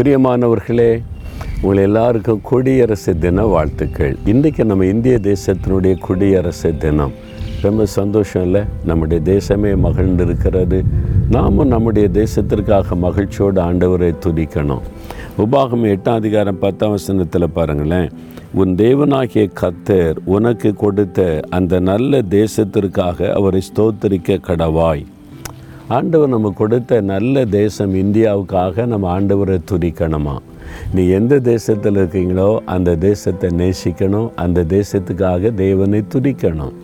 பிரியமானவர்களே உங்கள் எல்லாருக்கும் குடியரசு தின வாழ்த்துக்கள். இன்றைக்கி நம்ம இந்திய தேசத்தினுடைய குடியரசு தினம். ரொம்ப சந்தோஷம் இல்லை? நம்முடைய தேசமே மகிழ்ந்து இருக்கிறது நாமும் நம்முடைய தேசத்திற்காக மகிழ்ச்சியோடு ஆண்டவரை துதிக்கணும். உபாகம் எட்டாம் அதிகாரம் பத்தாம் வசனத்தில் பாருங்களேன். உன் தேவனாகிய கத்தர் உனக்கு கொடுத்த அந்த நல்ல தேசத்திற்காக அவரை ஸ்தோத்தரிக்க கடவாய். ஆண்டவர் நம்ம கொடுத்த நல்ல தேசம் இந்தியாவுக்காக நம்ம ஆண்டவரை துதிக்கணுமா? நீ எந்த தேசத்தில் இருக்கீங்களோ அந்த தேசத்தை நேசிக்கணும் அந்த தேசத்துக்காக தேவனை துதிக்கணும்.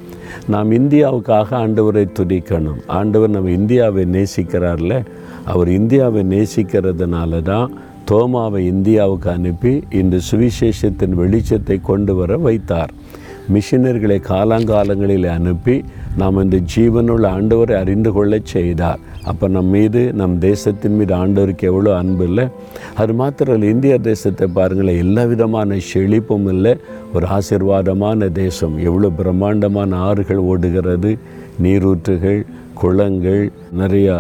நாம் இந்தியாவுக்காக ஆண்டவரை துதிக்கணும். ஆண்டவர் நம்ம இந்தியாவை நேசிக்கிறார்ல அவர் இந்தியாவை நேசிக்கிறதுனால தான் தோமாவை இந்தியாவுக்கு அனுப்பி இந்த சுவிசேஷத்தின் வெளிச்சத்தை கொண்டு வர வைத்தார். மிஷினர்களை காலாங்காலங்களில் அனுப்பி நாம் இந்த ஜீவனுள்ள ஆண்டவரை அறிந்து கொள்ளச் செய்தார். அப்போ நம் மீது நம் தேசத்தின் மீது ஆண்டவருக்கு எவ்வளோ அன்பு இல்லை? அது மாத்திரம் இல்லை இந்திய தேசத்தை பாருங்களேன் எல்லா விதமான செழிப்பும் இல்லை. ஒரு ஆசிர்வாதமான தேசம் எவ்வளோ பிரம்மாண்டமான ஆறுகள் ஓடுகிறது. நீரூற்றுகள் குளங்கள் நிறையா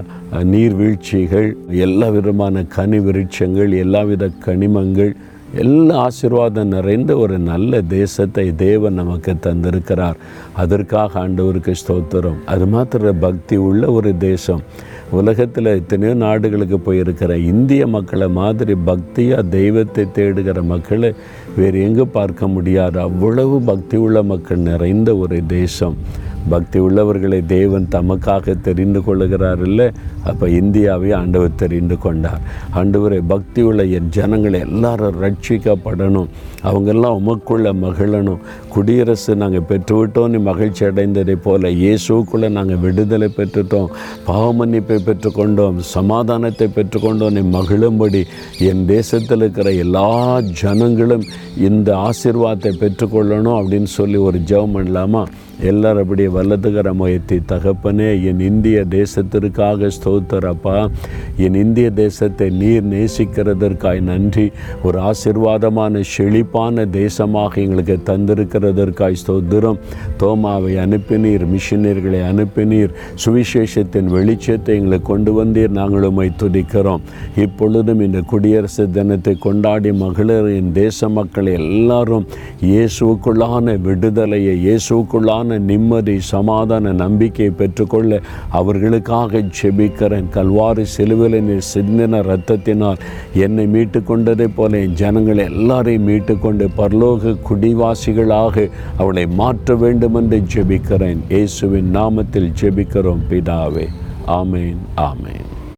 நீர்வீழ்ச்சிகள் எல்லா விதமான கனி விருட்சங்கள் எல்லாவித கனிமங்கள் எல்லா ஆசீர்வாதம் நிறைந்த ஒரு நல்ல தேசத்தை தேவன் நமக்கு தந்திருக்கிறார். அதற்காக ஆண்டவருக்கு ஸ்தோத்திரம். அது மாத்திர பக்தி உள்ள ஒரு தேசம். உலகத்தில் எத்தனையோ நாடுகளுக்கு போயிருக்கிற இந்திய மக்களை மாதிரி பக்தியாக தெய்வத்தை தேடுகிற மக்களை வேறு எங்கே பார்க்க முடியாது. அவ்வளவு பக்தி உள்ள மக்கள் நிறைந்த ஒரு தேசம். பக்தி உள்ளவர்களை தேவன் தமக்காக தெரிந்து கொள்ளுகிறார் இல்லை அப்போ இந்தியாவை ஆண்டவர் தெரிந்து கொண்டார். ஆண்டவரை பக்தி உள்ள என் ஜனங்களை எல்லாரும் ரட்சிக்கப்படணும். அவங்கெல்லாம் உமக்குள்ள மகிழணும். குடியரசு நாங்கள் பெற்றுவிட்டோன்னு மகிழ்ச்சி அடைந்ததை போல இயேசுக்குள்ளே நாங்கள் விடுதலை பெற்றுட்டோம். பாவமன்னிப்பை பெற்றுக்கொண்டோம் சமாதானத்தை பெற்றுக்கொண்டோம் மகிழும்படி என் தேசத்தில் இருக்கிற எல்லா ஜனங்களும் இந்த ஆசிர்வாதத்தை பெற்றுக்கொள்ளணும் அப்படின்னு சொல்லி ஒரு ஜெபம் பண்ணலாமா? எல்லாரும் அப்படியே வல்லதுகர முயற்சி. தகப்பனே என் இந்திய தேசத்திற்காக ஸ்தோத்திரப்பா என் இந்திய தேசத்தை நீர் நேசிக்கிறதற்காய் நன்றி. ஒரு ஆசிர்வாதமான செழிப்பான தேசமாக எங்களுக்கு தந்திருக்கிறதற்காய் ஸ்தோத்திரம். தோமாவை அனுப்பினீர் மிஷினர்களை அனுப்பினீர். சுவிசேஷத்தின் வெளிச்சத்தை எங்களுக்கு கொண்டு வந்தீர் நாங்கள் உம்மை துதிக்கிறோம். இப்பொழுதும் இந்த குடியரசு தினத்தை கொண்டாடி மகளிர் என் தேச மக்கள் எல்லாரும் இயேசுக்குள்ளான விடுதலையை இயேசுக்குள்ளான நிம்மதி சமாதான நம்பிக்கையை பெற்றுக்கொள்ள அவர்களுக்காக செபிக்கிறேன் கல்வாரி சிலுவில நீர் சிந்தின ரத்தத்தினால் என்னை மீட்டு கொண்டதை போல என் ஜனங்களை எல்லாரையும் மீட்டுக்கொண்டு பரலோக குடிவாசிகளாக அவளை மாற்ற வேண்டும் என்று ஜெபிக்கிறேன். இயேசுவின் நாமத்தில் ஜெபிக்கிறோம் பிதாவே. ஆமேன் ஆமேன்.